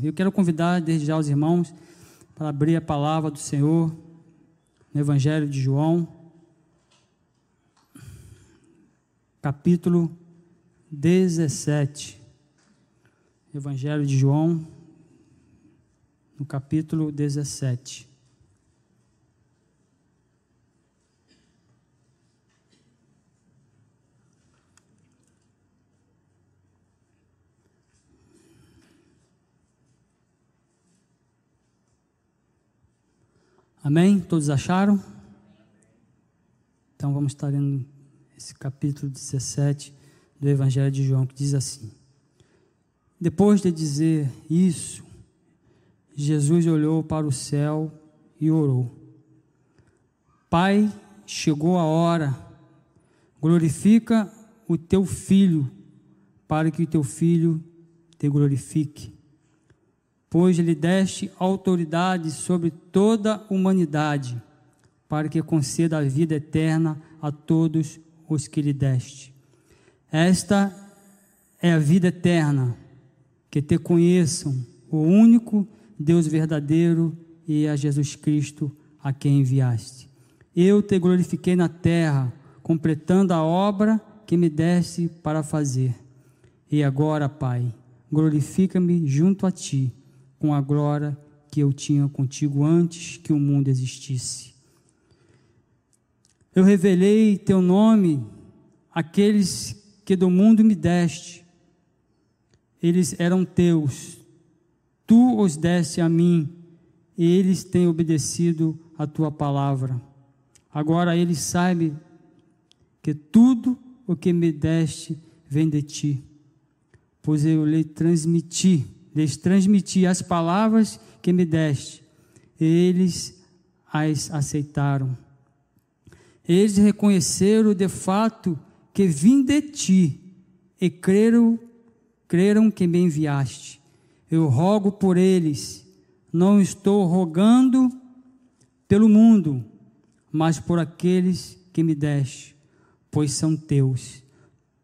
Eu quero convidar desde já os irmãos para abrir a palavra do Senhor no Evangelho de João, capítulo 17. Evangelho de João, no capítulo 17. Amém? Todos acharam? Então vamos estar lendo esse capítulo 17 do Evangelho de João, que diz assim: Depois de dizer isso, Jesus olhou para o céu e orou: Pai, chegou a hora, glorifica o teu filho, para que o teu filho te glorifique pois lhe deste autoridade sobre toda a humanidade, para que conceda a vida eterna a todos os que lhe deste. Esta é a vida eterna, que te conheçam, o único Deus verdadeiro e a Jesus Cristo a quem enviaste. Eu te glorifiquei na terra, completando a obra que me deste para fazer. E agora, Pai, glorifica-me junto a ti com a glória que eu tinha contigo antes que o mundo existisse. Eu revelei teu nome àqueles que do mundo me deste. Eles eram teus, tu os deste a mim, e eles têm obedecido a tua palavra. Agora eles sabem que tudo o que me deste vem de ti, pois eu lhe transmiti lhes transmiti as palavras que me deste. Eles as aceitaram. Eles reconheceram de fato que vim de ti e creram, creram que me enviaste. Eu rogo por eles, não estou rogando pelo mundo, mas por aqueles que me deste, pois são teus.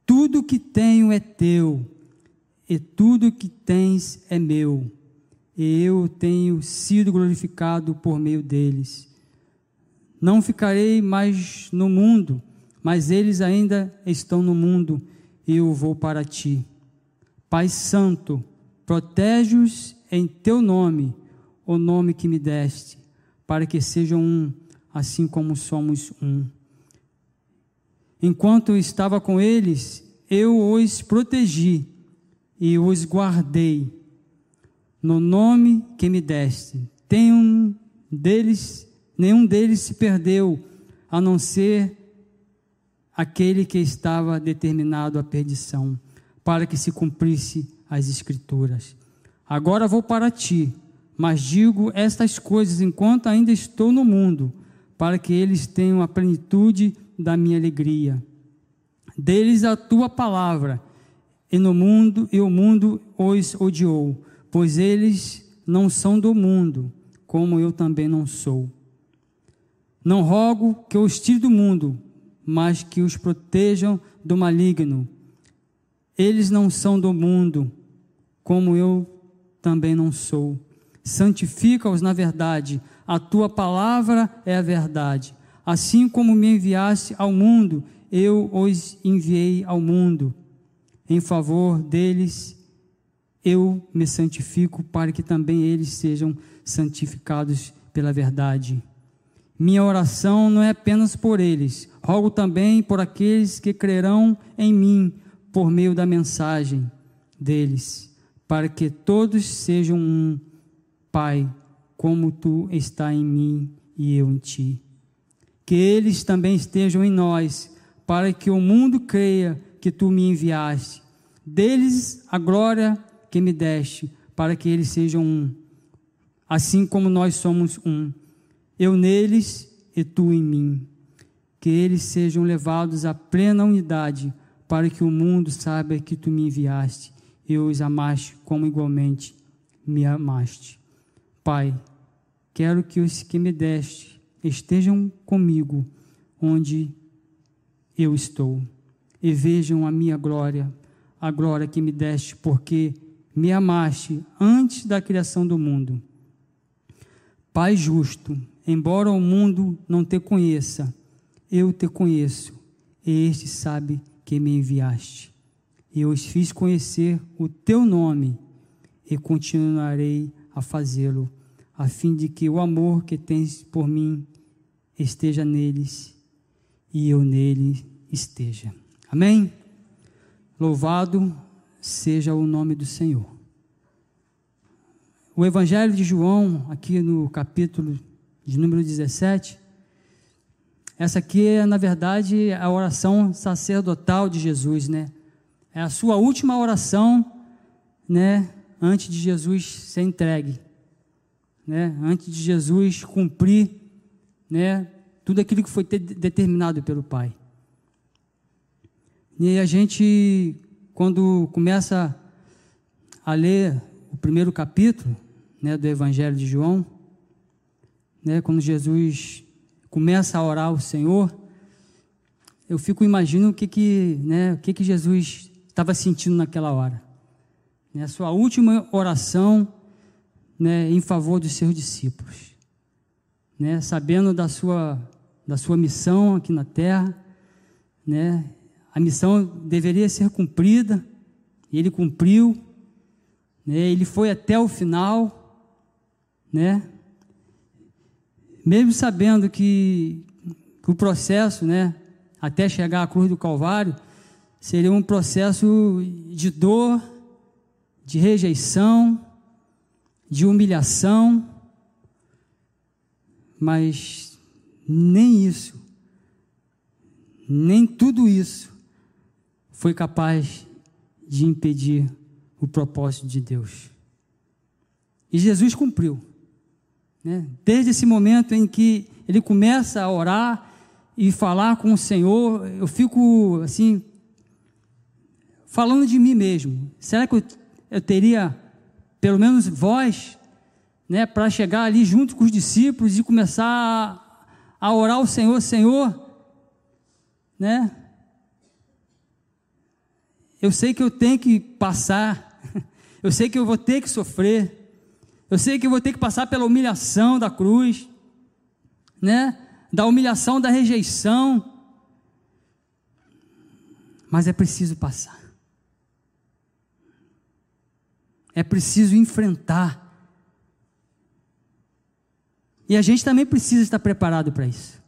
Tudo que tenho é teu e tudo que tens é meu, e eu tenho sido glorificado por meio deles. Não ficarei mais no mundo, mas eles ainda estão no mundo, e eu vou para ti. Pai Santo, protege-os em teu nome, o nome que me deste, para que sejam um, assim como somos um. Enquanto estava com eles, eu os protegi e os guardei no nome que me deste. Tenho deles, nenhum deles se perdeu, a não ser aquele que estava determinado à perdição, para que se cumprisse as escrituras. Agora vou para ti, mas digo estas coisas enquanto ainda estou no mundo, para que eles tenham a plenitude da minha alegria. Deles a tua palavra e no mundo e o mundo os odiou, pois eles não são do mundo, como eu também não sou. Não rogo que os tire do mundo, mas que os protejam do maligno. Eles não são do mundo, como eu também não sou. Santifica-os na verdade, a tua palavra é a verdade. Assim como me enviaste ao mundo, eu os enviei ao mundo em favor deles, eu me santifico para que também eles sejam santificados pela verdade. Minha oração não é apenas por eles, rogo também por aqueles que crerão em mim por meio da mensagem deles, para que todos sejam um, Pai, como tu está em mim e eu em ti. Que eles também estejam em nós, para que o mundo creia que tu me enviaste. Deles a glória que me deste, para que eles sejam um, assim como nós somos um. Eu neles e tu em mim. Que eles sejam levados à plena unidade, para que o mundo saiba que tu me enviaste e os amaste como igualmente me amaste. Pai, quero que os que me deste estejam comigo onde eu estou e vejam a minha glória, a glória que me deste, porque me amaste antes da criação do mundo. Pai justo, embora o mundo não te conheça, eu te conheço, e este sabe que me enviaste. Eu os fiz conhecer o teu nome e continuarei a fazê-lo, a fim de que o amor que tens por mim esteja neles e eu nele esteja. Amém? Louvado seja o nome do Senhor. O Evangelho de João, aqui no capítulo de número 17, essa aqui é, na verdade, a oração sacerdotal de Jesus, né? É a sua última oração, né? Antes de Jesus ser entregue, né? Antes de Jesus cumprir, né? Tudo aquilo que foi determinado pelo Pai. E a gente, quando começa a ler o primeiro capítulo, né, do Evangelho de João, né, quando Jesus começa a orar ao Senhor, eu fico imaginando o que que, né, o que que Jesus estava sentindo naquela hora. Né, sua última oração, né, em favor dos seus discípulos, né, sabendo da sua da sua missão aqui na terra, né, a missão deveria ser cumprida, e ele cumpriu, né, ele foi até o final, né? Mesmo sabendo que, que o processo, né, até chegar à cruz do Calvário, seria um processo de dor, de rejeição, de humilhação, mas nem isso, nem tudo isso foi capaz de impedir o propósito de Deus. E Jesus cumpriu. Né? Desde esse momento em que ele começa a orar e falar com o Senhor, eu fico assim, falando de mim mesmo. Será que eu, eu teria pelo menos voz né, para chegar ali junto com os discípulos e começar a, a orar ao Senhor, Senhor, né? Eu sei que eu tenho que passar, eu sei que eu vou ter que sofrer, eu sei que eu vou ter que passar pela humilhação da cruz, né? Da humilhação da rejeição. Mas é preciso passar. É preciso enfrentar. E a gente também precisa estar preparado para isso.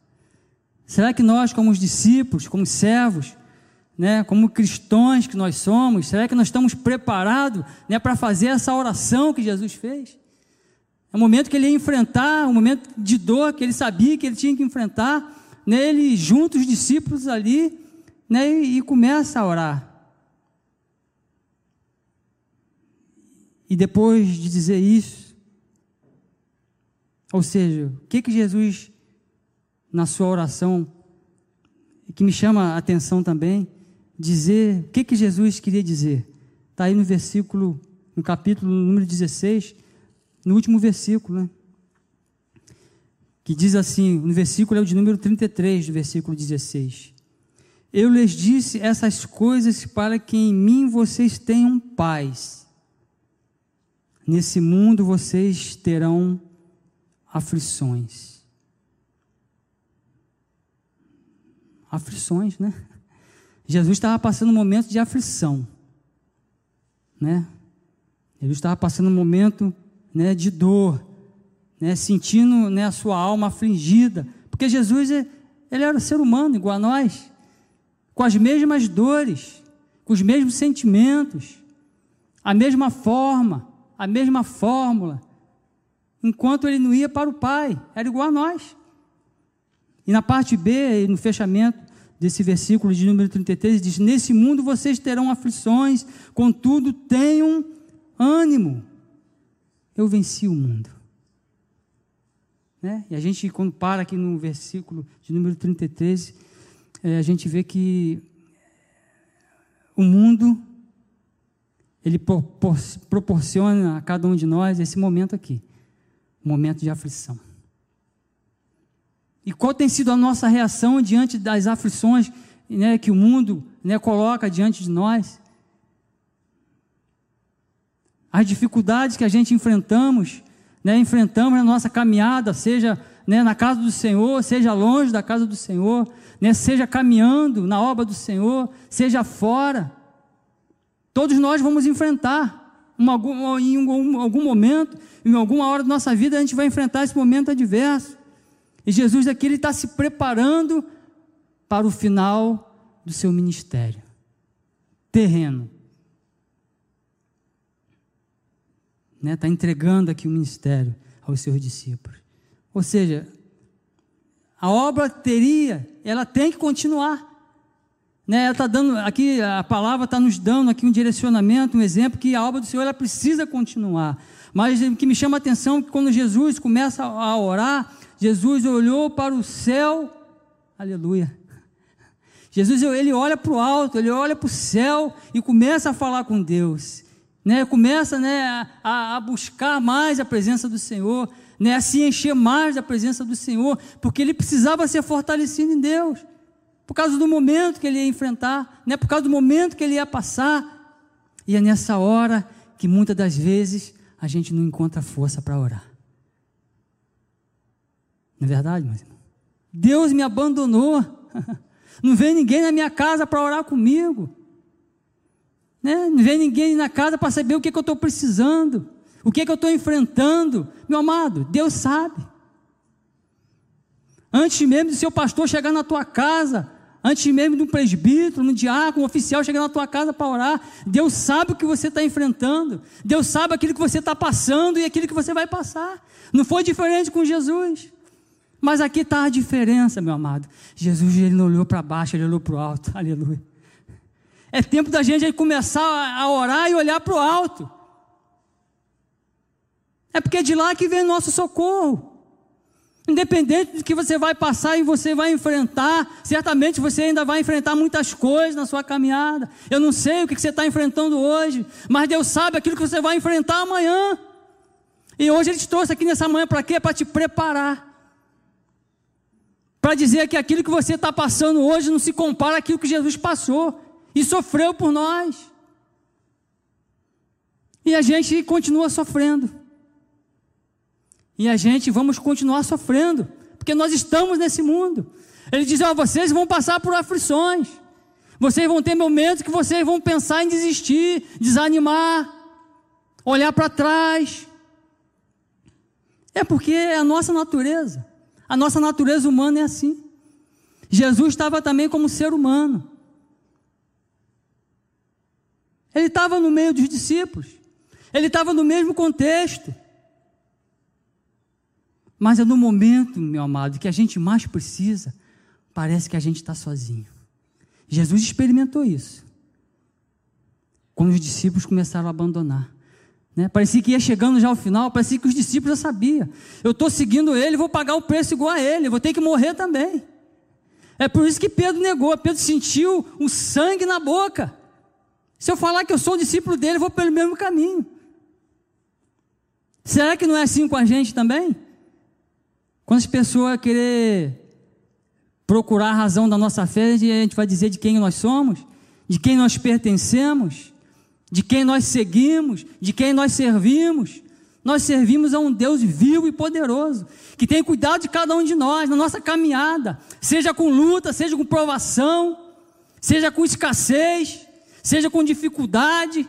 Será que nós, como os discípulos, como servos, né, como cristãos que nós somos, será que nós estamos preparados né, para fazer essa oração que Jesus fez? É o momento que ele ia enfrentar, um momento de dor que ele sabia que ele tinha que enfrentar. Né, ele junta os discípulos ali né, e, e começa a orar. E depois de dizer isso, ou seja, o que que Jesus, na sua oração, que me chama a atenção também, dizer, o que que Jesus queria dizer? Está aí no versículo, no capítulo número 16, no último versículo, né? que diz assim, no versículo é o de número 33 do versículo 16. Eu lhes disse essas coisas para que em mim vocês tenham paz. Nesse mundo vocês terão aflições. Aflições, né? Jesus estava passando um momento de aflição, né? Jesus estava passando um momento né, de dor, né, sentindo né, a sua alma afligida, porque Jesus ele era ser humano igual a nós, com as mesmas dores, com os mesmos sentimentos, a mesma forma, a mesma fórmula, enquanto ele não ia para o Pai, era igual a nós. E na parte B, no fechamento desse versículo de número 33, diz: Nesse mundo vocês terão aflições, contudo tenham ânimo eu venci o mundo. Né? E a gente, quando para aqui no versículo de número 33, é, a gente vê que o mundo, ele proporciona a cada um de nós esse momento aqui, um momento de aflição. E qual tem sido a nossa reação diante das aflições né, que o mundo né, coloca diante de nós? as dificuldades que a gente enfrentamos, né, enfrentamos na nossa caminhada, seja né, na casa do Senhor, seja longe da casa do Senhor, né, seja caminhando na obra do Senhor, seja fora. Todos nós vamos enfrentar em algum, algum momento, em alguma hora da nossa vida, a gente vai enfrentar esse momento adverso. E Jesus aqui ele está se preparando para o final do seu ministério terreno. Está né? Tá entregando aqui o ministério aos seus discípulos. Ou seja, a obra teria, ela tem que continuar. Né, ela está dando aqui a palavra está nos dando aqui um direcionamento, um exemplo que a obra do Senhor ela precisa continuar. Mas o que me chama a atenção é que quando Jesus começa a orar, Jesus olhou para o céu, aleluia. Jesus ele olha para o alto, ele olha para o céu e começa a falar com Deus, né? Começa né, a, a buscar mais a presença do Senhor, né? A se encher mais da presença do Senhor, porque ele precisava ser fortalecido em Deus por causa do momento que ele ia enfrentar, né? por causa do momento que ele ia passar. E é nessa hora que muitas das vezes a gente não encontra força para orar. Não é verdade, mas Deus me abandonou. Não vem ninguém na minha casa para orar comigo. Né? Não vem ninguém na casa para saber o que, que eu estou precisando, o que, que eu estou enfrentando. Meu amado, Deus sabe. Antes mesmo de seu pastor chegar na tua casa, Antes mesmo de um presbítero, um diácono, um oficial chegar na tua casa para orar, Deus sabe o que você está enfrentando, Deus sabe aquilo que você está passando e aquilo que você vai passar. Não foi diferente com Jesus. Mas aqui está a diferença, meu amado. Jesus ele não olhou para baixo, ele olhou para o alto. Aleluia. É tempo da gente começar a orar e olhar para o alto. É porque é de lá que vem nosso socorro. Independente do que você vai passar e você vai enfrentar, certamente você ainda vai enfrentar muitas coisas na sua caminhada. Eu não sei o que você está enfrentando hoje, mas Deus sabe aquilo que você vai enfrentar amanhã. E hoje Ele te trouxe aqui nessa manhã para quê? Para te preparar. Para dizer que aquilo que você está passando hoje não se compara àquilo que Jesus passou e sofreu por nós. E a gente continua sofrendo. E a gente vamos continuar sofrendo, porque nós estamos nesse mundo. Ele diz: Ó, oh, vocês vão passar por aflições. Vocês vão ter momentos que vocês vão pensar em desistir, desanimar, olhar para trás. É porque é a nossa natureza. A nossa natureza humana é assim. Jesus estava também como ser humano. Ele estava no meio dos discípulos. Ele estava no mesmo contexto. Mas é no momento, meu amado, que a gente mais precisa, parece que a gente está sozinho. Jesus experimentou isso. Quando os discípulos começaram a abandonar. Né? Parecia que ia chegando já ao final, parecia que os discípulos já sabiam. Eu estou seguindo ele, vou pagar o preço igual a ele, vou ter que morrer também. É por isso que Pedro negou. Pedro sentiu o sangue na boca. Se eu falar que eu sou discípulo dele, eu vou pelo mesmo caminho. Será que não é assim com a gente também? Quando as pessoas querer procurar a razão da nossa fé, a gente vai dizer de quem nós somos, de quem nós pertencemos, de quem nós seguimos, de quem nós servimos. Nós servimos a um Deus vivo e poderoso, que tem cuidado de cada um de nós, na nossa caminhada, seja com luta, seja com provação, seja com escassez, seja com dificuldade.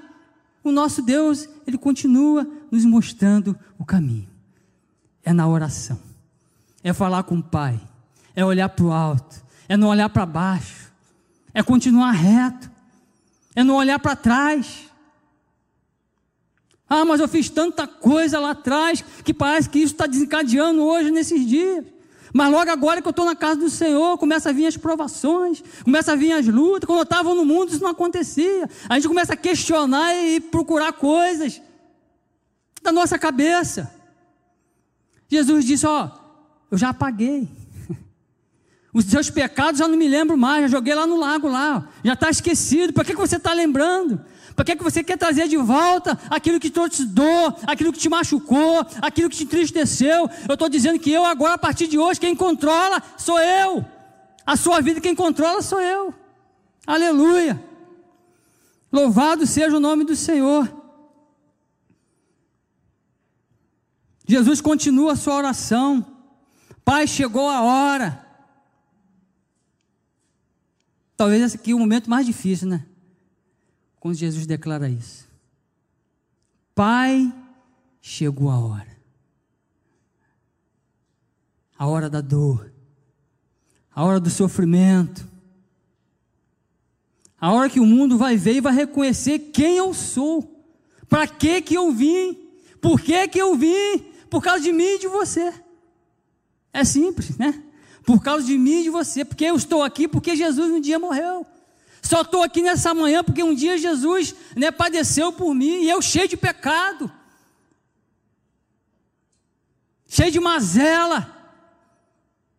O nosso Deus, Ele continua nos mostrando o caminho. É na oração é falar com o Pai, é olhar para o alto, é não olhar para baixo, é continuar reto, é não olhar para trás. Ah, mas eu fiz tanta coisa lá atrás que parece que isso está desencadeando hoje nesses dias. Mas logo agora que eu estou na casa do Senhor, começa a vir as provações, começa a vir as lutas. Quando eu estava no mundo, isso não acontecia. A gente começa a questionar e procurar coisas da nossa cabeça. Jesus disse: Ó, eu já apaguei. Os seus pecados já não me lembro mais, já joguei lá no lago lá, já está esquecido. Para que, que você está lembrando? Para que, que você quer trazer de volta aquilo que te dor, aquilo que te machucou, aquilo que te entristeceu? Eu estou dizendo que eu agora, a partir de hoje, quem controla sou eu. A sua vida quem controla sou eu. Aleluia. Louvado seja o nome do Senhor. Jesus continua a sua oração. Pai, chegou a hora. Talvez esse aqui é o momento mais difícil, né? Quando Jesus declara isso. Pai, chegou a hora. A hora da dor. A hora do sofrimento. A hora que o mundo vai ver e vai reconhecer quem eu sou. Para que que eu vim? Por que que eu vim? Por causa de mim e de você. É simples, né? Por causa de mim e de você. Porque eu estou aqui porque Jesus um dia morreu. Só estou aqui nessa manhã porque um dia Jesus né, padeceu por mim e eu cheio de pecado. Cheio de mazela.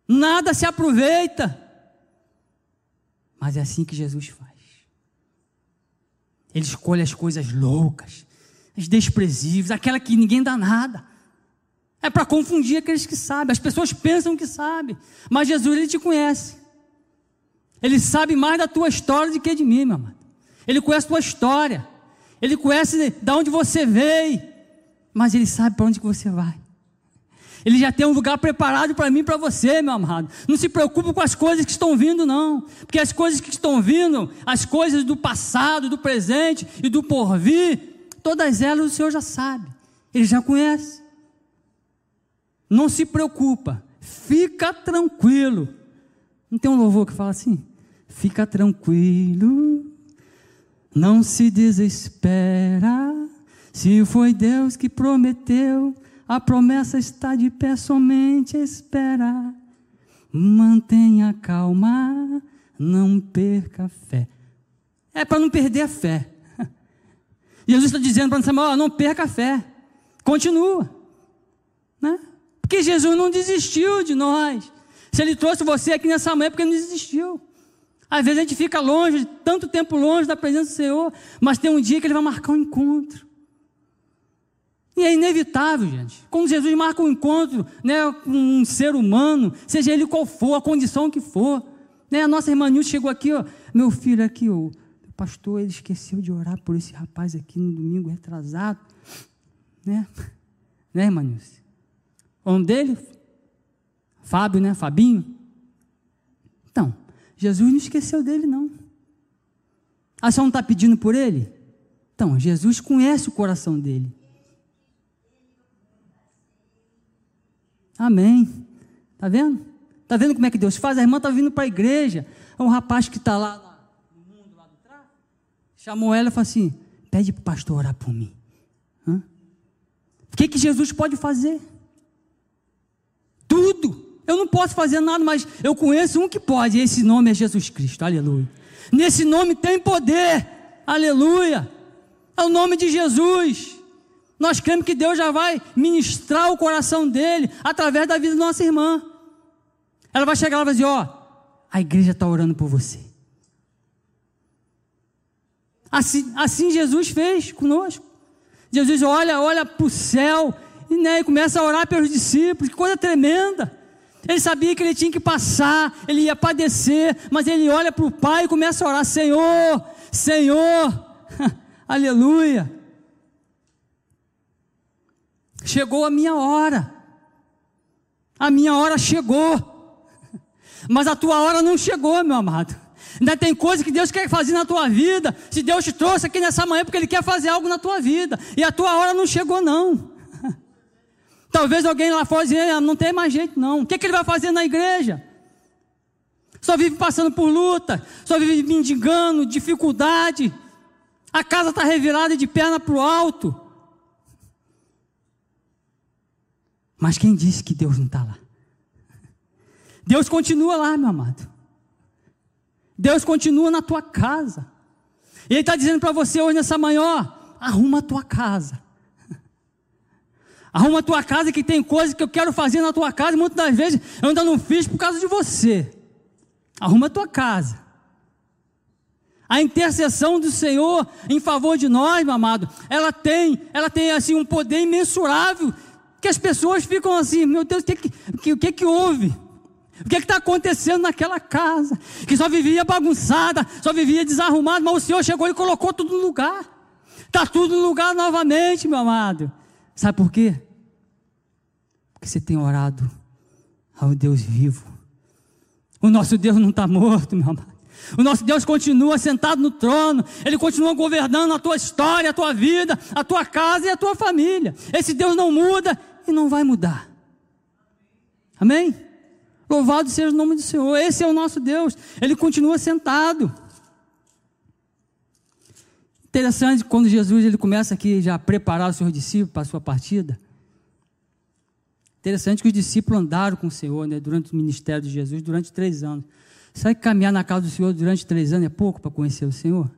Nada se aproveita. Mas é assim que Jesus faz. Ele escolhe as coisas loucas, as desprezíveis, aquela que ninguém dá nada. É para confundir aqueles que sabem. As pessoas pensam que sabem, mas Jesus ele te conhece. Ele sabe mais da tua história do que de mim, meu amado. Ele conhece a tua história. Ele conhece de onde você veio, mas ele sabe para onde que você vai. Ele já tem um lugar preparado para mim e para você, meu amado. Não se preocupe com as coisas que estão vindo, não. Porque as coisas que estão vindo, as coisas do passado, do presente e do porvir, todas elas o Senhor já sabe. Ele já conhece. Não se preocupa. Fica tranquilo. Não tem um louvor que fala assim? Fica tranquilo. Não se desespera. Se foi Deus que prometeu, a promessa está de pé, somente espera. Mantenha calma, não perca a fé. É para não perder a fé. Jesus está dizendo para Samuel: não perca a fé, continua. Né? Porque Jesus não desistiu de nós. Se Ele trouxe você aqui nessa manhã, é porque não desistiu. Às vezes a gente fica longe, tanto tempo longe da presença do Senhor, mas tem um dia que Ele vai marcar um encontro. E é inevitável, gente. Quando Jesus marca um encontro né, com um ser humano, seja ele qual for, a condição que for. Né, a nossa irmã Nilce chegou aqui, ó, meu filho aqui, o pastor, ele esqueceu de orar por esse rapaz aqui no domingo retrasado. Né, né irmã Nilce? O nome dele? Fábio, né? Fabinho. Então, Jesus não esqueceu dele, não. A senhora não está pedindo por ele? Então, Jesus conhece o coração dele. Amém. Tá vendo? Tá vendo como é que Deus faz? A irmã está vindo para a igreja. É um rapaz que está lá no mundo, lá do. Chamou ela e falou assim: pede para o pastor orar por mim. Hã? O que, que Jesus pode fazer? Tudo. Eu não posso fazer nada, mas eu conheço um que pode, e esse nome é Jesus Cristo. Aleluia. Nesse nome tem poder. Aleluia. É o nome de Jesus. Nós cremos que Deus já vai ministrar o coração dele através da vida da nossa irmã. Ela vai chegar lá e vai dizer: Ó, a igreja está orando por você. Assim, assim Jesus fez conosco. Jesus olha, olha para o céu e, né, e começa a orar pelos discípulos. Que coisa tremenda. Ele sabia que ele tinha que passar, ele ia padecer, mas ele olha para o Pai e começa a orar: Senhor, Senhor, aleluia. Chegou a minha hora. A minha hora chegou. Mas a tua hora não chegou, meu amado. Ainda tem coisa que Deus quer fazer na tua vida. Se Deus te trouxe aqui nessa manhã, é porque Ele quer fazer algo na tua vida. E a tua hora não chegou, não. Talvez alguém lá fora dizer, ah, não tem mais jeito, não. O que, que ele vai fazer na igreja? Só vive passando por luta, só vive mendigando, dificuldade. A casa está revirada de perna para o alto. Mas quem disse que Deus não está lá? Deus continua lá, meu amado. Deus continua na tua casa. E Ele está dizendo para você hoje nessa manhã: ó, arruma a tua casa. Arruma a tua casa que tem coisas que eu quero fazer na tua casa, e muitas das vezes eu ainda não fiz por causa de você. Arruma a tua casa. A intercessão do Senhor em favor de nós, meu amado, ela tem, ela tem assim um poder imensurável que as pessoas ficam assim, meu Deus, o que que, o que, que houve? O que está acontecendo naquela casa? Que só vivia bagunçada, só vivia desarrumada, mas o Senhor chegou e colocou tudo no lugar. Está tudo no lugar novamente, meu amado. Sabe por quê? Porque você tem orado ao Deus vivo. O nosso Deus não está morto, meu amado. O nosso Deus continua sentado no trono, Ele continua governando a tua história, a tua vida, a tua casa e a tua família. Esse Deus não muda e não vai mudar. Amém? Louvado seja o nome do Senhor. Esse é o nosso Deus. Ele continua sentado. Interessante quando Jesus ele começa aqui já a preparar os seus discípulos para a sua partida. Interessante que os discípulos andaram com o Senhor né, durante o ministério de Jesus durante três anos. Sabe que caminhar na casa do Senhor durante três anos é pouco para conhecer o Senhor?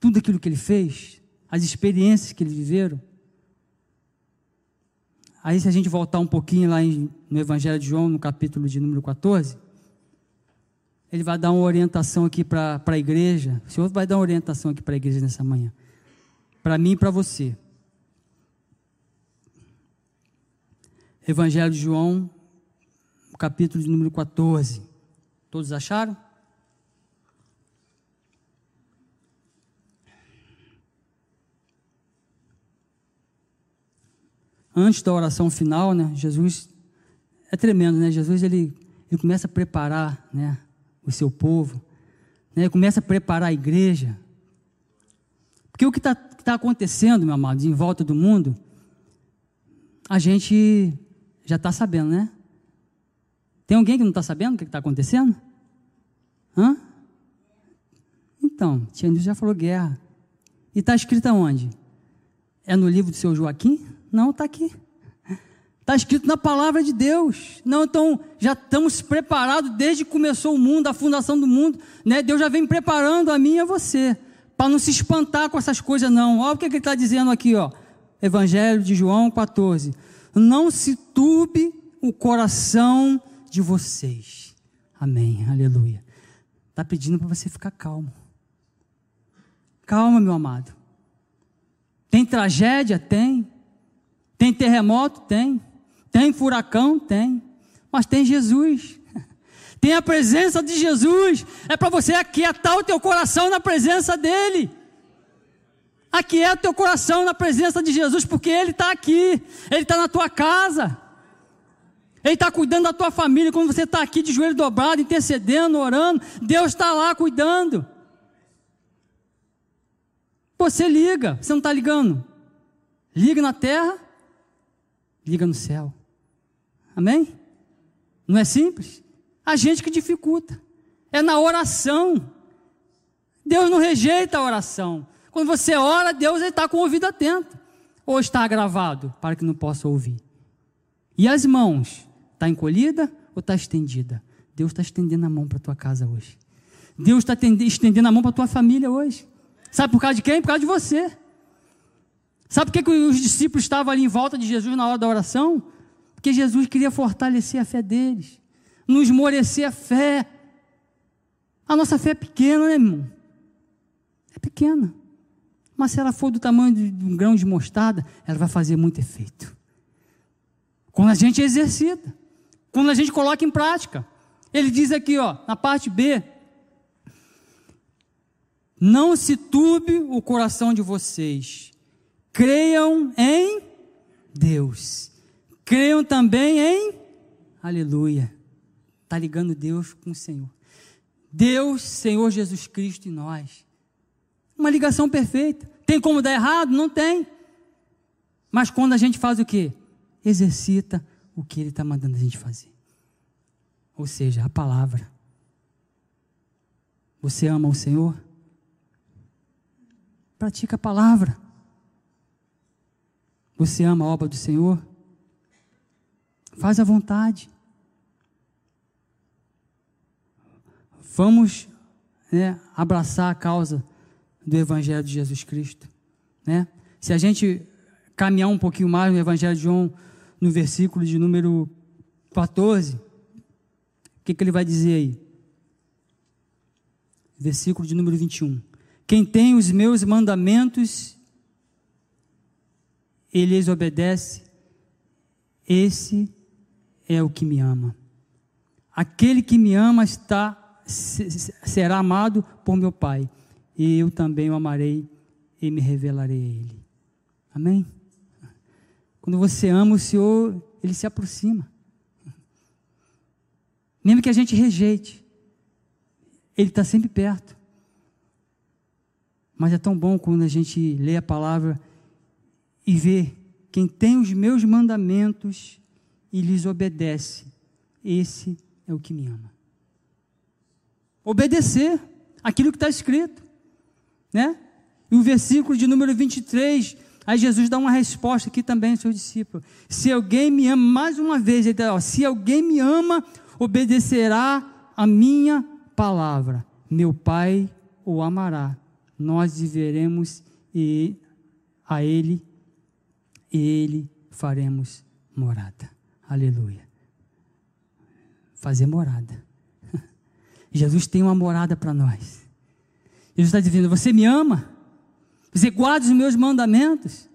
Tudo aquilo que ele fez, as experiências que eles viveram. Aí, se a gente voltar um pouquinho lá em, no Evangelho de João, no capítulo de número 14, ele vai dar uma orientação aqui para a igreja. O Senhor vai dar uma orientação aqui para a igreja nessa manhã. Para mim e para você. Evangelho de João, capítulo de número 14. Todos acharam? Antes da oração final, né, Jesus é tremendo, né? Jesus ele, ele começa a preparar, né, o seu povo, né? Começa a preparar a igreja. Porque o que está tá acontecendo, meu amado, em volta do mundo, a gente já está sabendo, né? Tem alguém que não está sabendo o que está acontecendo? Hã? Então, Tia Nilce já falou guerra. E está escrito aonde? É no livro do seu Joaquim? Não, está aqui. Está escrito na palavra de Deus. Não, então já estamos preparados desde que começou o mundo, a fundação do mundo. Né? Deus já vem preparando a mim e a você. Para não se espantar com essas coisas, não. Olha o que ele está dizendo aqui, ó. Evangelho de João 14. Não se turbe o coração de vocês. Amém. Aleluia. Está pedindo para você ficar calmo. Calma, meu amado. Tem tragédia? Tem. Tem terremoto? Tem. Tem furacão? Tem. Mas tem Jesus. Tem a presença de Jesus. É para você aquietar o teu coração na presença dEle. Aquieta o teu coração na presença de Jesus, porque Ele está aqui. Ele está na tua casa. Ele está cuidando da tua família. Quando você está aqui de joelho dobrado, intercedendo, orando, Deus está lá cuidando. Você liga, você não está ligando? Liga na terra, liga no céu. Amém? Não é simples? A gente que dificulta. É na oração. Deus não rejeita a oração. Quando você ora, Deus está com o ouvido atento. Ou está gravado para que não possa ouvir. E as mãos? Está encolhida ou está estendida? Deus está estendendo a mão para a tua casa hoje. Deus está estendendo a mão para a tua família hoje. Sabe por causa de quem? Por causa de você. Sabe por que, que os discípulos estavam ali em volta de Jesus na hora da oração? Porque Jesus queria fortalecer a fé deles, não esmorecer a fé. A nossa fé é pequena, né, irmão? É pequena. Mas se ela for do tamanho de um grão de mostarda, ela vai fazer muito efeito. Quando a gente exercita quando a gente coloca em prática. Ele diz aqui, ó, na parte B: Não se turbe o coração de vocês. Creiam em Deus. Creiam também em Aleluia. Está ligando Deus com o Senhor. Deus, Senhor Jesus Cristo e nós. Uma ligação perfeita. Tem como dar errado? Não tem. Mas quando a gente faz o quê? Exercita o que Ele está mandando a gente fazer. Ou seja, a palavra. Você ama o Senhor? Pratica a palavra. Você ama a obra do Senhor? Faz a vontade. Vamos né, abraçar a causa do Evangelho de Jesus Cristo. Né? Se a gente caminhar um pouquinho mais no Evangelho de João, no versículo de número 14, o que, que ele vai dizer aí? Versículo de número 21. Quem tem os meus mandamentos, ele lhes obedece, esse é o que me ama. Aquele que me ama está será amado por meu Pai, e eu também o amarei e me revelarei a ele. Amém? Quando você ama o Senhor, Ele se aproxima. Mesmo que a gente rejeite, Ele está sempre perto. Mas é tão bom quando a gente lê a palavra e vê quem tem os meus mandamentos e lhes obedece, esse é o que me ama. Obedecer aquilo que está escrito, né? E o versículo de número 23, aí Jesus dá uma resposta aqui também aos seus discípulos. Se alguém me ama, mais uma vez, ele ó, se alguém me ama, obedecerá a minha palavra. Meu Pai o amará. Nós viveremos e a ele e ele faremos morada. Aleluia. Fazer morada. Jesus tem uma morada para nós. Jesus está dizendo: Você me ama? Você guarda os meus mandamentos?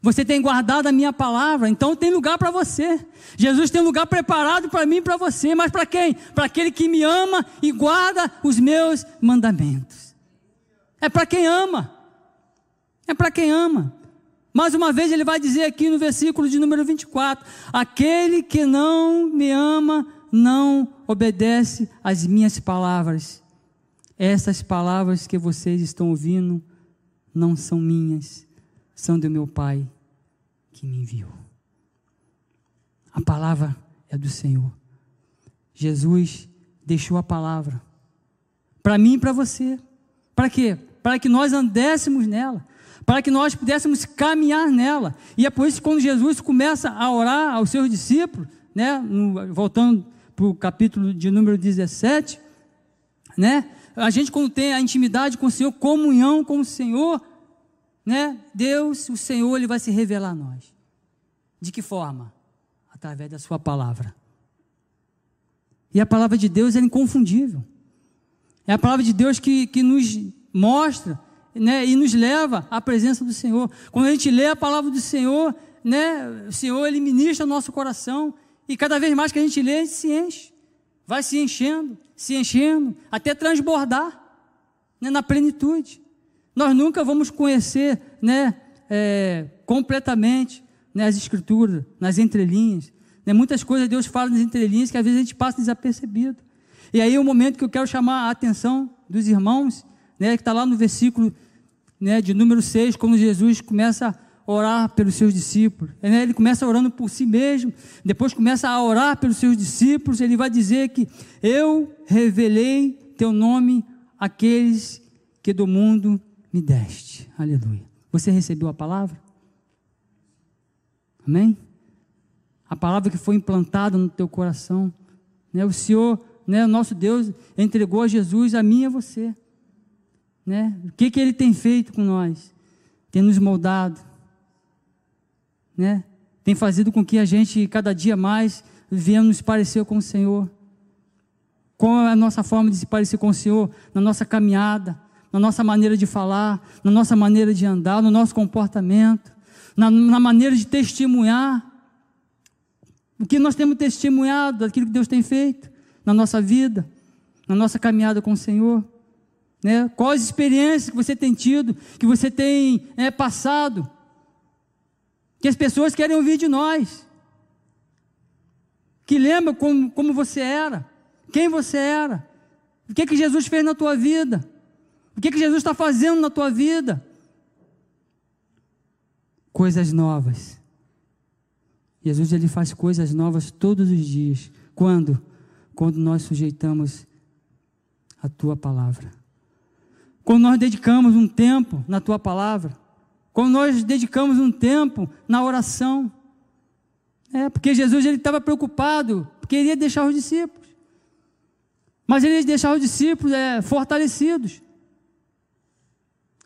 Você tem guardado a minha palavra, então tem lugar para você. Jesus tem lugar preparado para mim e para você, mas para quem? Para aquele que me ama e guarda os meus mandamentos. É para quem ama. É para quem ama. Mais uma vez ele vai dizer aqui no versículo de número 24: Aquele que não me ama não obedece às minhas palavras. Essas palavras que vocês estão ouvindo não são minhas, são do meu Pai que me enviou. A palavra é do Senhor. Jesus deixou a palavra para mim e para você. Para quê? Para que nós andéssemos nela, para que nós pudéssemos caminhar nela. E é por isso que quando Jesus começa a orar aos seus discípulos, né, voltando para o capítulo de número 17, né, a gente quando tem a intimidade com o Senhor, comunhão com o Senhor, né? Deus, o Senhor, ele vai se revelar a nós. De que forma? Através da sua palavra. E a palavra de Deus é inconfundível. É a palavra de Deus que, que nos mostra né, e nos leva à presença do Senhor. Quando a gente lê a palavra do Senhor, né, o Senhor ele ministra o nosso coração. E cada vez mais que a gente lê, a gente se enche. Vai se enchendo se enchendo, até transbordar né, na plenitude. Nós nunca vamos conhecer né, é, completamente né, as Escrituras, nas entrelinhas. Né, muitas coisas Deus fala nas entrelinhas que às vezes a gente passa desapercebido. E aí é o momento que eu quero chamar a atenção dos irmãos, né, que está lá no versículo né, de número 6, quando Jesus começa a orar pelos seus discípulos. Né? Ele começa orando por si mesmo, depois começa a orar pelos seus discípulos. Ele vai dizer que eu revelei teu nome àqueles que do mundo me deste. Aleluia. Você recebeu a palavra? Amém? A palavra que foi implantada no teu coração. Né? O Senhor, né, nosso Deus, entregou a Jesus a mim e a você. Né? O que, que Ele tem feito com nós? Tem nos moldado, né? Tem fazido com que a gente cada dia mais venha nos parecer com o Senhor. Qual é a nossa forma de se parecer com o Senhor? Na nossa caminhada, na nossa maneira de falar, na nossa maneira de andar, no nosso comportamento, na, na maneira de testemunhar. O que nós temos testemunhado daquilo que Deus tem feito na nossa vida, na nossa caminhada com o Senhor. Né? Quais experiências que você tem tido, que você tem é, passado que as pessoas querem ouvir de nós. Que lembra como, como você era, quem você era, o que, que Jesus fez na tua vida, o que, que Jesus está fazendo na tua vida. Coisas novas. Jesus ele faz coisas novas todos os dias. Quando? Quando nós sujeitamos a tua palavra. Quando nós dedicamos um tempo na tua palavra quando nós dedicamos um tempo na oração. É, porque Jesus ele estava preocupado, queria deixar os discípulos. Mas ele ia deixar os discípulos é, fortalecidos.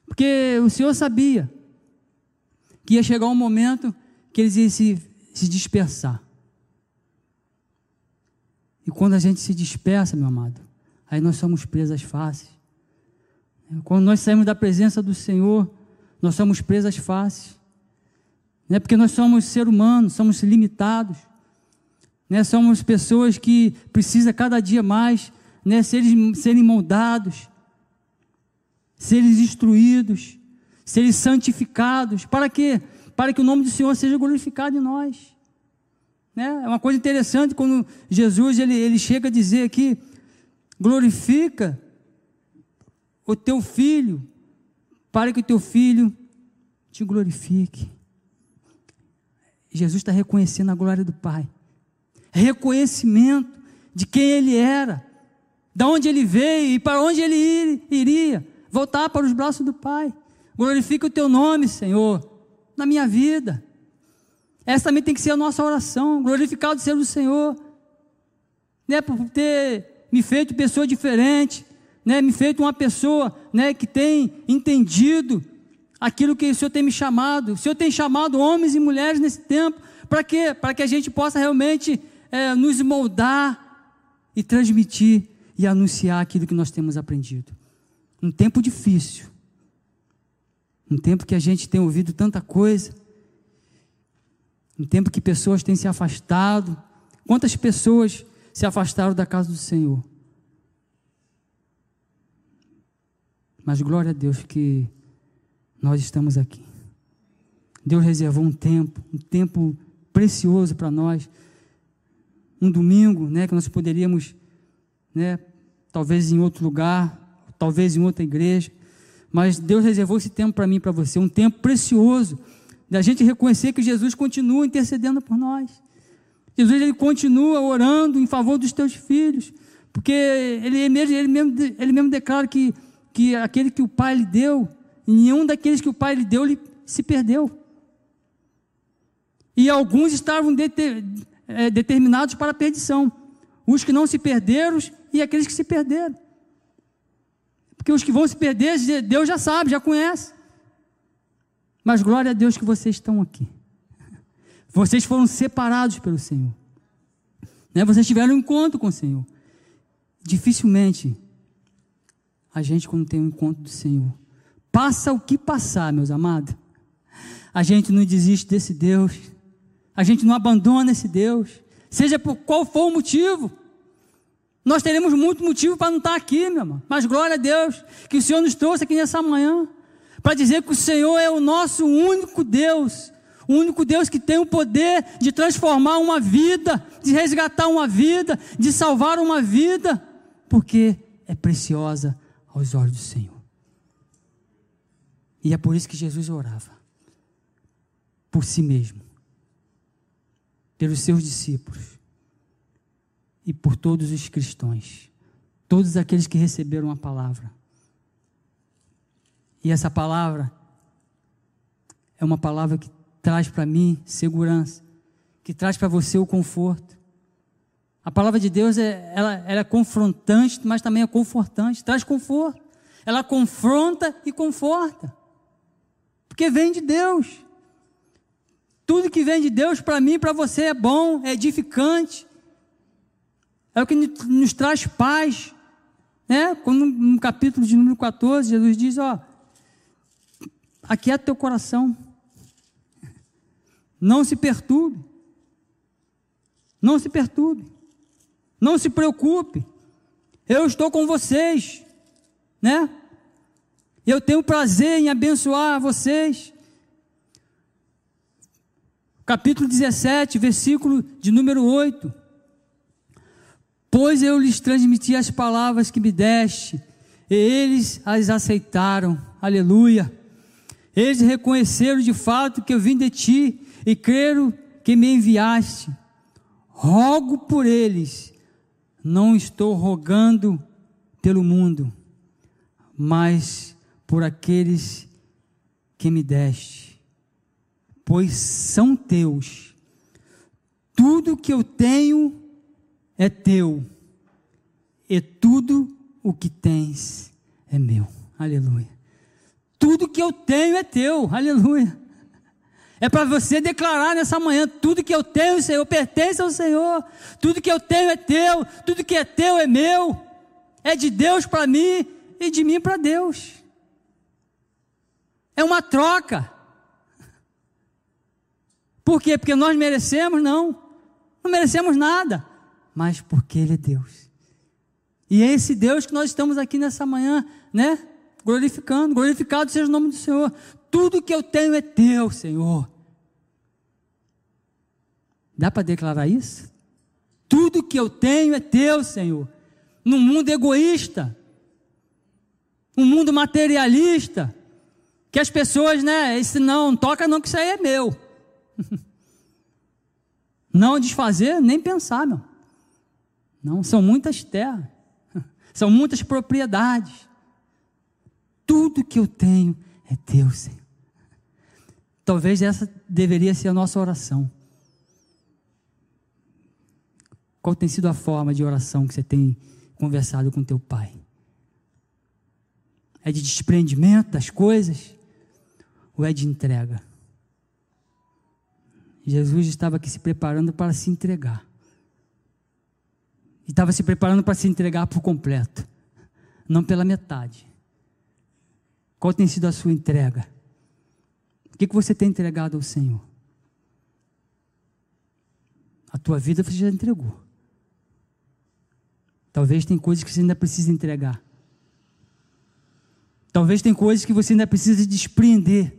Porque o Senhor sabia que ia chegar um momento que eles iam se, se dispersar. E quando a gente se dispersa, meu amado, aí nós somos presas fáceis. Quando nós saímos da presença do Senhor, nós somos presas fáceis. Né? Porque nós somos ser humanos, somos limitados. Né? Somos pessoas que precisam cada dia mais né? serem, serem moldados, serem instruídos, serem santificados. Para quê? para que o nome do Senhor seja glorificado em nós. Né? É uma coisa interessante quando Jesus ele, ele chega a dizer aqui: glorifica o teu filho, para que o teu filho te glorifique. Jesus está reconhecendo a glória do Pai, reconhecimento de quem Ele era, de onde Ele veio e para onde Ele iria, voltar para os braços do Pai. Glorifica o Teu nome, Senhor, na minha vida. Essa também tem que ser a nossa oração. Glorificado seja o Senhor, né, por ter me feito pessoa diferente, né, me feito uma pessoa, né, que tem entendido aquilo que o Senhor tem me chamado. O Senhor tem chamado homens e mulheres nesse tempo para quê? Para que a gente possa realmente é, nos moldar e transmitir e anunciar aquilo que nós temos aprendido. Um tempo difícil, um tempo que a gente tem ouvido tanta coisa um tempo que pessoas têm se afastado. Quantas pessoas se afastaram da casa do Senhor? Mas glória a Deus que nós estamos aqui. Deus reservou um tempo, um tempo precioso para nós. Um domingo, né, que nós poderíamos, né, talvez em outro lugar, talvez em outra igreja, mas Deus reservou esse tempo para mim e para você, um tempo precioso da gente reconhecer que Jesus continua intercedendo por nós. Jesus ele continua orando em favor dos teus filhos, porque ele mesmo, ele mesmo, ele mesmo declara que, que aquele que o Pai lhe deu, nenhum daqueles que o Pai lhe deu lhe, se perdeu. E alguns estavam deter, é, determinados para a perdição, os que não se perderam e aqueles que se perderam. Porque os que vão se perder, Deus já sabe, já conhece. Mas glória a Deus que vocês estão aqui. Vocês foram separados pelo Senhor. Né? Vocês tiveram um encontro com o Senhor. Dificilmente a gente, quando tem um encontro do Senhor, passa o que passar, meus amados. A gente não desiste desse Deus. A gente não abandona esse Deus. Seja por qual for o motivo. Nós teremos muito motivo para não estar aqui, meu irmão. Mas glória a Deus que o Senhor nos trouxe aqui nessa manhã para dizer que o Senhor é o nosso único Deus, o único Deus que tem o poder de transformar uma vida, de resgatar uma vida, de salvar uma vida, porque é preciosa aos olhos do Senhor. E é por isso que Jesus orava por si mesmo, pelos seus discípulos e por todos os cristãos, todos aqueles que receberam a palavra. E essa palavra é uma palavra que traz para mim segurança, que traz para você o conforto. A palavra de Deus é, ela, ela é confrontante, mas também é confortante, traz conforto. Ela confronta e conforta, porque vem de Deus. Tudo que vem de Deus para mim para você é bom, é edificante, é o que nos traz paz. Né? Quando no capítulo de número 14, Jesus diz: Ó, aquieta teu coração. Não se perturbe. Não se perturbe. Não se preocupe. Eu estou com vocês, né? Eu tenho prazer em abençoar vocês. Capítulo 17, versículo de número 8. Pois eu lhes transmiti as palavras que me deste, e eles as aceitaram. Aleluia. Eles reconheceram de fato que eu vim de ti e creram que me enviaste. Rogo por eles, não estou rogando pelo mundo, mas por aqueles que me deste, pois são teus. Tudo que eu tenho é teu, e tudo o que tens é meu. Aleluia. Tudo que eu tenho é teu, aleluia. É para você declarar nessa manhã: tudo que eu tenho, Senhor, pertence ao Senhor. Tudo que eu tenho é teu, tudo que é teu é meu. É de Deus para mim e de mim para Deus. É uma troca. Por quê? Porque nós merecemos? Não. Não merecemos nada. Mas porque Ele é Deus. E é esse Deus que nós estamos aqui nessa manhã, né? glorificando, glorificado seja o nome do Senhor. Tudo que eu tenho é teu, Senhor. Dá para declarar isso? Tudo que eu tenho é teu, Senhor. Num mundo egoísta, um mundo materialista, que as pessoas, né, esse não, toca não que isso aí é meu. Não desfazer, nem pensar, meu. Não, são muitas terras, são muitas propriedades. Tudo que eu tenho é teu, Senhor. Talvez essa deveria ser a nossa oração. Qual tem sido a forma de oração que você tem conversado com teu pai? É de desprendimento das coisas ou é de entrega? Jesus estava aqui se preparando para se entregar. E estava se preparando para se entregar por completo, não pela metade. Qual tem sido a sua entrega? O que, que você tem entregado ao Senhor? A tua vida você já entregou. Talvez tem coisas que você ainda precisa entregar. Talvez tem coisas que você ainda precisa desprender.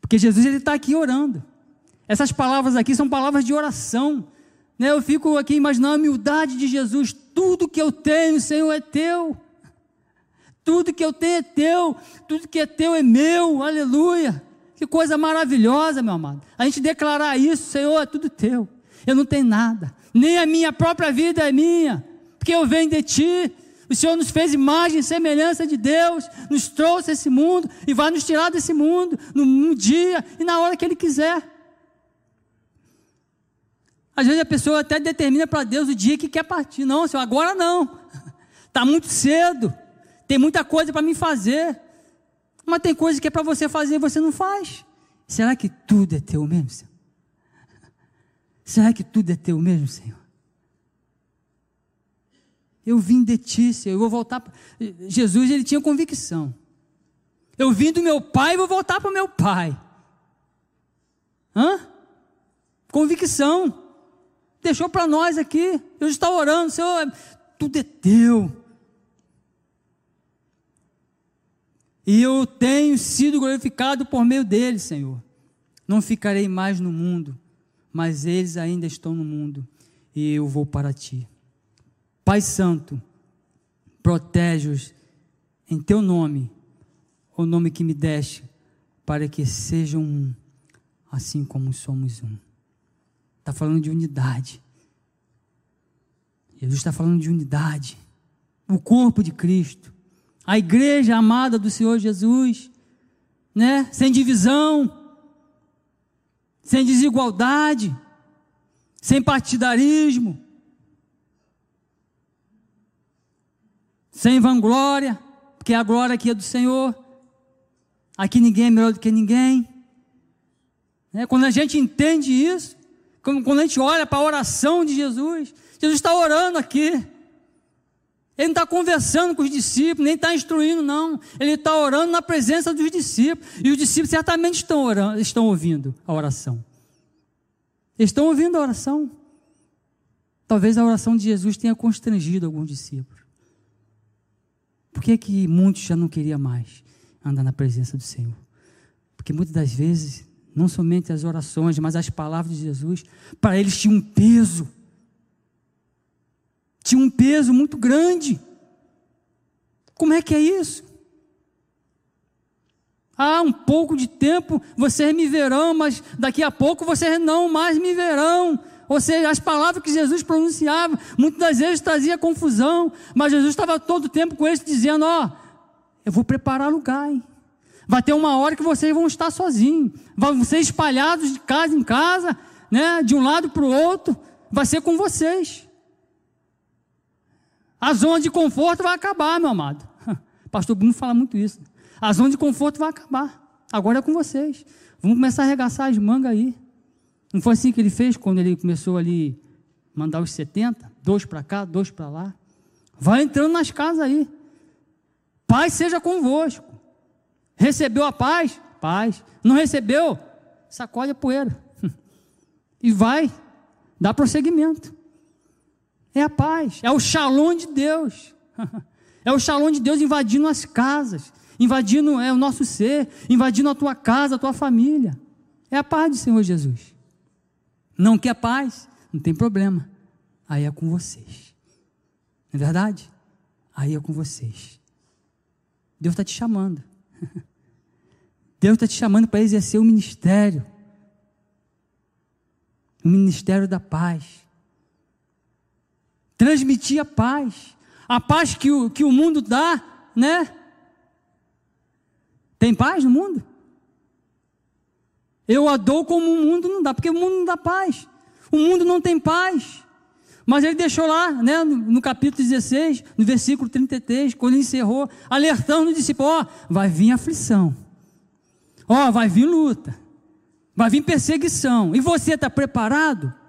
Porque Jesus ele está aqui orando. Essas palavras aqui são palavras de oração. Né? Eu fico aqui imaginando a humildade de Jesus. Tudo que eu tenho, Senhor, é teu. Tudo que eu tenho é teu. Tudo que é teu é meu. Aleluia. Que coisa maravilhosa, meu amado. A gente declarar isso, Senhor, é tudo teu. Eu não tenho nada nem a minha própria vida é minha, porque eu venho de ti. O Senhor nos fez imagem e semelhança de Deus, nos trouxe esse mundo e vai nos tirar desse mundo num dia e na hora que Ele quiser. Às vezes a pessoa até determina para Deus o dia que quer partir. Não, Senhor, agora não. Está muito cedo. Tem muita coisa para mim fazer. Mas tem coisa que é para você fazer e você não faz. Será que tudo é teu mesmo, Senhor? Será que tudo é teu mesmo, Senhor? Eu vim de ti, Senhor. Eu vou voltar. Jesus, ele tinha convicção. Eu vim do meu pai e vou voltar para o meu pai. Hã? Convicção. Deixou para nós aqui. Eu estou orando, Senhor. Tudo é teu. E eu tenho sido glorificado por meio dele, Senhor. Não ficarei mais no mundo mas eles ainda estão no mundo e eu vou para ti. Pai Santo, protege-os em teu nome, o nome que me deste, para que sejam um, assim como somos um. Está falando de unidade. Jesus está falando de unidade. O corpo de Cristo. A igreja amada do Senhor Jesus. Né? Sem divisão sem desigualdade, sem partidarismo, sem vanglória, porque a glória aqui é do Senhor. Aqui ninguém é melhor do que ninguém. É, quando a gente entende isso, quando a gente olha para a oração de Jesus, Jesus está orando aqui. Ele não está conversando com os discípulos, nem está instruindo, não. Ele está orando na presença dos discípulos. E os discípulos certamente estão, orando, estão ouvindo a oração. estão ouvindo a oração. Talvez a oração de Jesus tenha constrangido alguns discípulos. Por que, que muitos já não queriam mais andar na presença do Senhor? Porque muitas das vezes, não somente as orações, mas as palavras de Jesus, para eles tinham um peso tinha um peso muito grande. Como é que é isso? Ah, um pouco de tempo vocês me verão, mas daqui a pouco vocês não mais me verão. Ou seja, as palavras que Jesus pronunciava, muitas das vezes trazia confusão, mas Jesus estava todo o tempo com eles dizendo: Ó, oh, eu vou preparar lugar, hein? Vai ter uma hora que vocês vão estar sozinhos, vão ser espalhados de casa em casa, né? De um lado para o outro, vai ser com vocês. A zona de conforto vai acabar, meu amado. Pastor Bruno fala muito isso. A zona de conforto vai acabar. Agora é com vocês. Vamos começar a arregaçar as mangas aí. Não foi assim que ele fez quando ele começou ali mandar os 70, dois para cá, dois para lá. Vai entrando nas casas aí. Paz seja convosco. Recebeu a paz? Paz. Não recebeu? Sacode a poeira. E vai, dá prosseguimento. É a paz, é o shalom de Deus. É o shalom de Deus invadindo as casas, invadindo é, o nosso ser, invadindo a tua casa, a tua família. É a paz do Senhor Jesus. Não quer paz? Não tem problema. Aí é com vocês. Não é verdade? Aí é com vocês. Deus está te chamando. Deus está te chamando para exercer o ministério. O ministério da paz. Transmitir a paz. A paz que o, que o mundo dá, né? Tem paz no mundo? Eu a dou como o mundo não dá, porque o mundo não dá paz. O mundo não tem paz. Mas ele deixou lá, né, no, capítulo 16, no versículo 33, quando ele encerrou, alertando o discípulo: ó, vai vir aflição, ó, vai vir luta, vai vir perseguição, e você está preparado?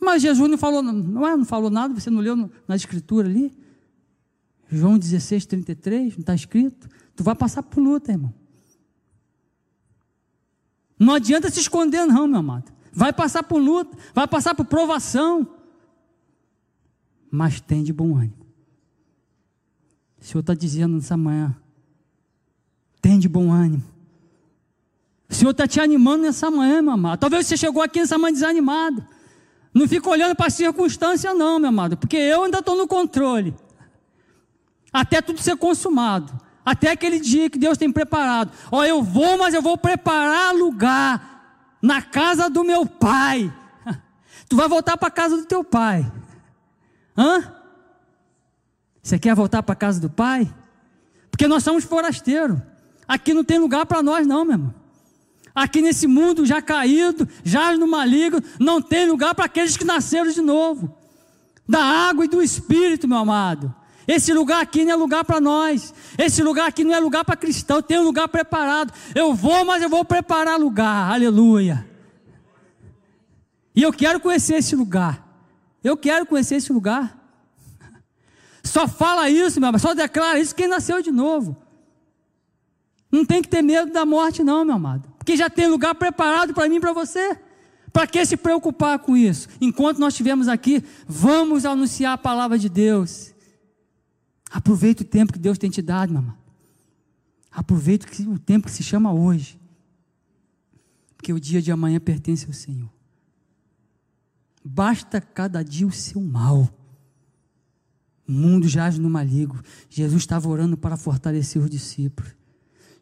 Mas Jesus não falou, não, é, não falou nada, você não leu na escritura ali? João 16, 33, não está escrito? Tu vai passar por luta, irmão. Não adianta se esconder, não, meu amado. Vai passar por luta, vai passar por provação. Mas tem de bom ânimo. O Senhor está dizendo nessa manhã: tem de bom ânimo. O Senhor está te animando nessa manhã, meu amado. Talvez você chegou aqui nessa manhã desanimado. Não fica olhando para a circunstância, não, meu amado, porque eu ainda estou no controle. Até tudo ser consumado até aquele dia que Deus tem preparado. Ó, eu vou, mas eu vou preparar lugar na casa do meu pai. Tu vai voltar para a casa do teu pai. Hã? Você quer voltar para a casa do pai? Porque nós somos forasteiros. Aqui não tem lugar para nós, não, meu irmão. Aqui nesse mundo já caído, já no maligno, não tem lugar para aqueles que nasceram de novo. Da água e do espírito, meu amado. Esse lugar aqui não é lugar para nós. Esse lugar aqui não é lugar para cristão. Tem um lugar preparado. Eu vou, mas eu vou preparar lugar. Aleluia. E eu quero conhecer esse lugar. Eu quero conhecer esse lugar. Só fala isso, meu amado. Só declara isso quem nasceu de novo. Não tem que ter medo da morte, não, meu amado. Porque já tem lugar preparado para mim e para você. Para que se preocupar com isso? Enquanto nós estivermos aqui, vamos anunciar a palavra de Deus. Aproveita o tempo que Deus tem te dado, mamãe. Aproveita o tempo que se chama hoje. Porque o dia de amanhã pertence ao Senhor. Basta cada dia o seu mal. O mundo jaz no maligo. Jesus estava orando para fortalecer os discípulos.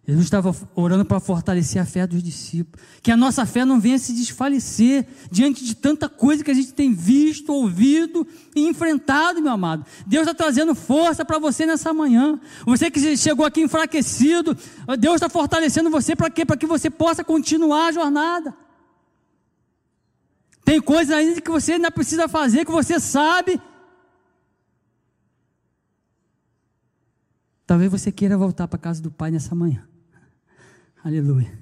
Jesus estava orando para fortalecer a fé dos discípulos. Que a nossa fé não venha se desfalecer diante de tanta coisa que a gente tem visto, ouvido e enfrentado, meu amado. Deus está trazendo força para você nessa manhã. Você que chegou aqui enfraquecido, Deus está fortalecendo você para quê? Para que você possa continuar a jornada. Tem coisas ainda que você ainda precisa fazer, que você sabe. Talvez você queira voltar para a casa do Pai nessa manhã. Aleluia.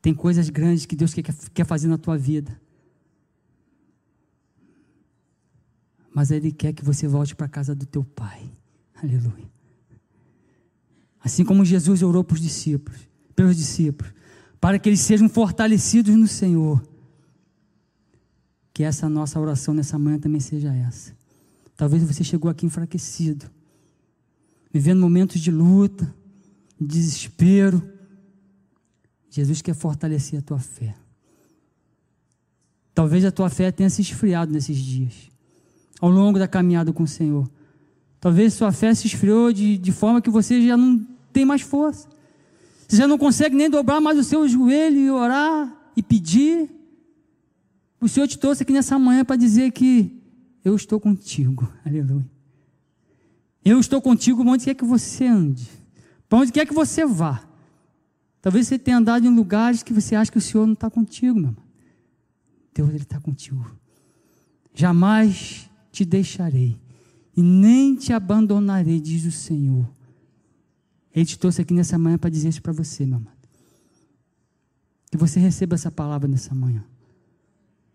Tem coisas grandes que Deus quer, fazer na tua vida. Mas Ele quer que você volte para a casa do teu Pai. Aleluia. Assim como Jesus orou para os discípulos, pelos discípulos, para que eles sejam fortalecidos no Senhor. Que essa nossa oração nessa manhã também seja essa. Talvez você chegou aqui enfraquecido, vivendo momentos de luta, desespero. Jesus quer fortalecer a tua fé. Talvez a tua fé tenha se esfriado nesses dias, ao longo da caminhada com o Senhor. Talvez sua fé se esfriou de, de forma que você já não tem mais força. Você já não consegue nem dobrar mais o seu joelho e orar e pedir. O Senhor te trouxe aqui nessa manhã para dizer que eu estou contigo. Aleluia. Eu estou contigo onde quer que você ande. Para onde quer que você vá. Talvez você tenha andado em lugares que você acha que o Senhor não está contigo, meu irmão. Deus ele está contigo. Jamais te deixarei e nem te abandonarei, diz o Senhor. Ele te trouxe aqui nessa manhã para dizer isso para você, meu amado. Que você receba essa palavra nessa manhã.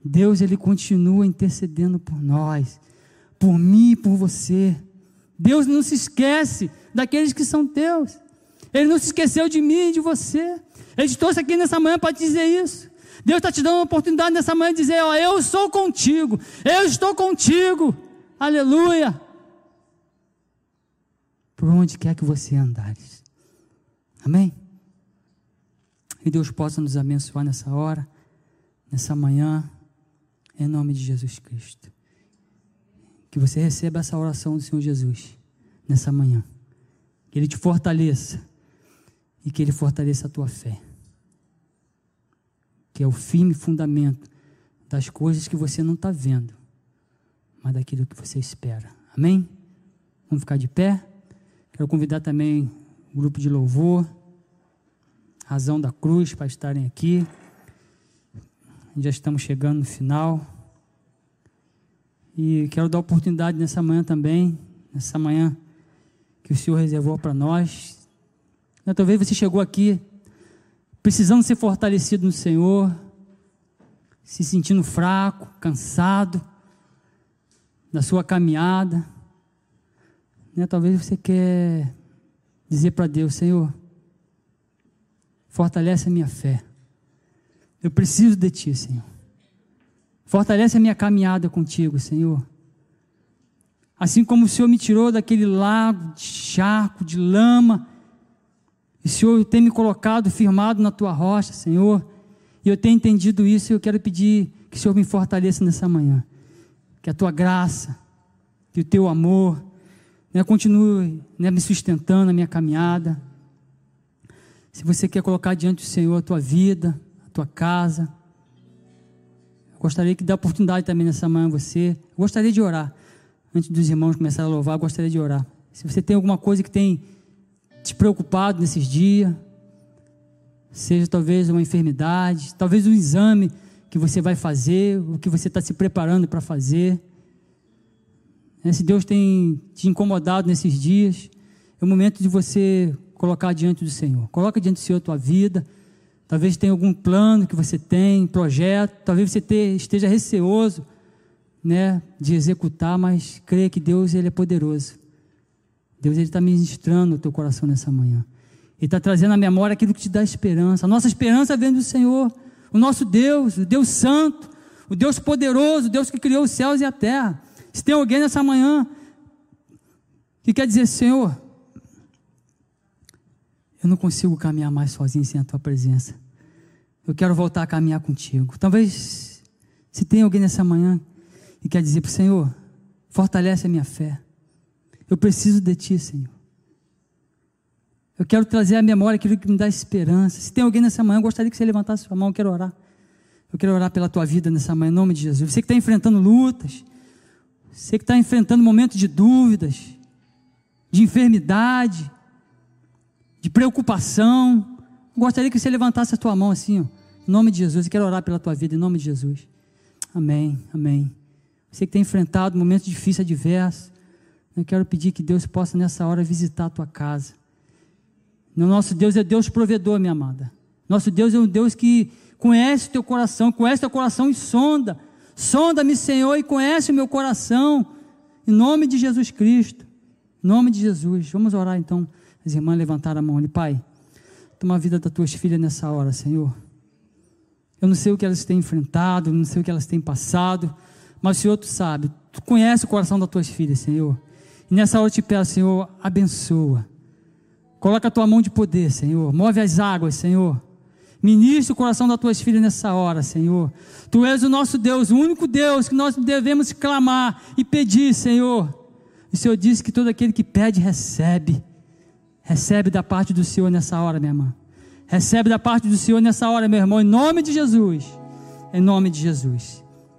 Deus, Ele continua intercedendo por nós, por mim e por você. Deus não se esquece daqueles que são teus. Ele não se esqueceu de mim e de você. Ele te trouxe aqui nessa manhã para dizer isso. Deus está te dando uma oportunidade nessa manhã de dizer: Ó, eu sou contigo, eu estou contigo. Aleluia. Por onde quer que você andares. Amém? Que Deus possa nos abençoar nessa hora, nessa manhã, em nome de Jesus Cristo. Que você receba essa oração do Senhor Jesus nessa manhã. Que Ele te fortaleça e que Ele fortaleça a tua fé. Que é o firme fundamento das coisas que você não está vendo, mas daquilo que você espera. Amém? Vamos ficar de pé. Quero convidar também o grupo de louvor, Razão da Cruz, para estarem aqui. Já estamos chegando no final. E quero dar oportunidade nessa manhã também, nessa manhã que o Senhor reservou para nós. Talvez você chegou aqui precisando ser fortalecido no Senhor, se sentindo fraco, cansado da sua caminhada. Né? Talvez você quer dizer para Deus, Senhor, fortalece a minha fé. Eu preciso de Ti, Senhor. Fortalece a minha caminhada contigo, Senhor. Assim como o Senhor me tirou daquele lago de charco, de lama, o Senhor tem me colocado firmado na tua rocha, Senhor. E eu tenho entendido isso e eu quero pedir que o Senhor me fortaleça nessa manhã. Que a tua graça, que o teu amor, né, continue né, me sustentando na minha caminhada. Se você quer colocar diante do Senhor a tua vida, a tua casa, eu gostaria que dê oportunidade também nessa manhã a você. Eu gostaria de orar. Antes dos irmãos começarem a louvar, eu gostaria de orar. Se você tem alguma coisa que tem te preocupado nesses dias, seja talvez uma enfermidade, talvez um exame que você vai fazer, o que você está se preparando para fazer. Né, se Deus tem te incomodado nesses dias, é o momento de você colocar diante do Senhor. Coloca diante do Senhor a tua vida. Talvez tenha algum plano que você tem, projeto. Talvez você esteja receoso, né, de executar, mas creia que Deus ele é poderoso. Deus está ministrando o teu coração nessa manhã. Ele está trazendo à memória aquilo que te dá esperança. A nossa esperança vem do Senhor, o nosso Deus, o Deus Santo, o Deus poderoso, o Deus que criou os céus e a terra. Se tem alguém nessa manhã que quer dizer, Senhor, eu não consigo caminhar mais sozinho sem a tua presença. Eu quero voltar a caminhar contigo. Talvez, se tem alguém nessa manhã que quer dizer para o Senhor, fortalece a minha fé. Eu preciso de ti, Senhor. Eu quero trazer à memória aquilo que me dá esperança. Se tem alguém nessa manhã, eu gostaria que você levantasse sua mão, eu quero orar. Eu quero orar pela tua vida nessa manhã, em nome de Jesus. Você que está enfrentando lutas, você que está enfrentando momentos de dúvidas, de enfermidade, de preocupação, eu gostaria que você levantasse a tua mão assim, ó, em nome de Jesus. Eu quero orar pela tua vida, em nome de Jesus. Amém, amém. Você que tem enfrentado momentos difíceis, adversos, eu quero pedir que Deus possa nessa hora visitar a tua casa. Nosso Deus é Deus provedor, minha amada. Nosso Deus é um Deus que conhece o teu coração, conhece o teu coração e sonda. Sonda-me, Senhor, e conhece o meu coração. Em nome de Jesus Cristo. Em nome de Jesus. Vamos orar então. As irmãs levantaram a mão ali. Pai, toma a vida das tuas filhas nessa hora, Senhor. Eu não sei o que elas têm enfrentado, não sei o que elas têm passado, mas o Senhor tu sabe. Tu conhece o coração das tuas filhas, Senhor. E nessa hora eu te peço, Senhor, abençoa. Coloca a tua mão de poder, Senhor. Move as águas, Senhor. Ministre o coração das tuas filhas nessa hora, Senhor. Tu és o nosso Deus, o único Deus que nós devemos clamar e pedir, Senhor. O Senhor disse que todo aquele que pede, recebe. Recebe da parte do Senhor nessa hora, minha irmã. Recebe da parte do Senhor nessa hora, meu irmão, em nome de Jesus. Em nome de Jesus.